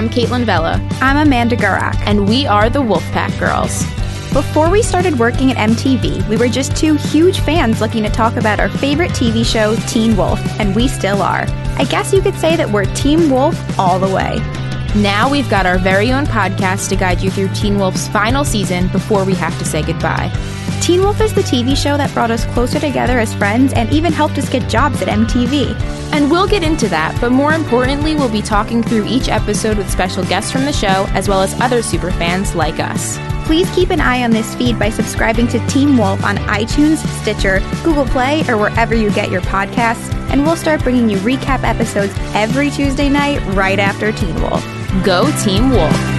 I'm Kaitlyn Vella. I'm Amanda Gurock. And we are the Wolfpack Girls. Before we started working at MTV, we were just two huge fans looking to talk about our favorite TV show, Teen Wolf, and we still are. I guess you could say that we're Team Wolf all the way. Now we've got our very own podcast to guide you through Teen Wolf's final season before we have to say goodbye. Teen Wolf is the TV show that brought us closer together as friends and even helped us get jobs at MTV. And we'll get into that, but more importantly, we'll be talking through each episode with special guests from the show, as well as other superfans like us. Please keep an eye on this feed by subscribing to Team Wolf on iTunes, Stitcher, Google Play, or wherever you get your podcasts, and we'll start bringing you recap episodes every Tuesday night right after Teen Wolf. Go Team Wolf!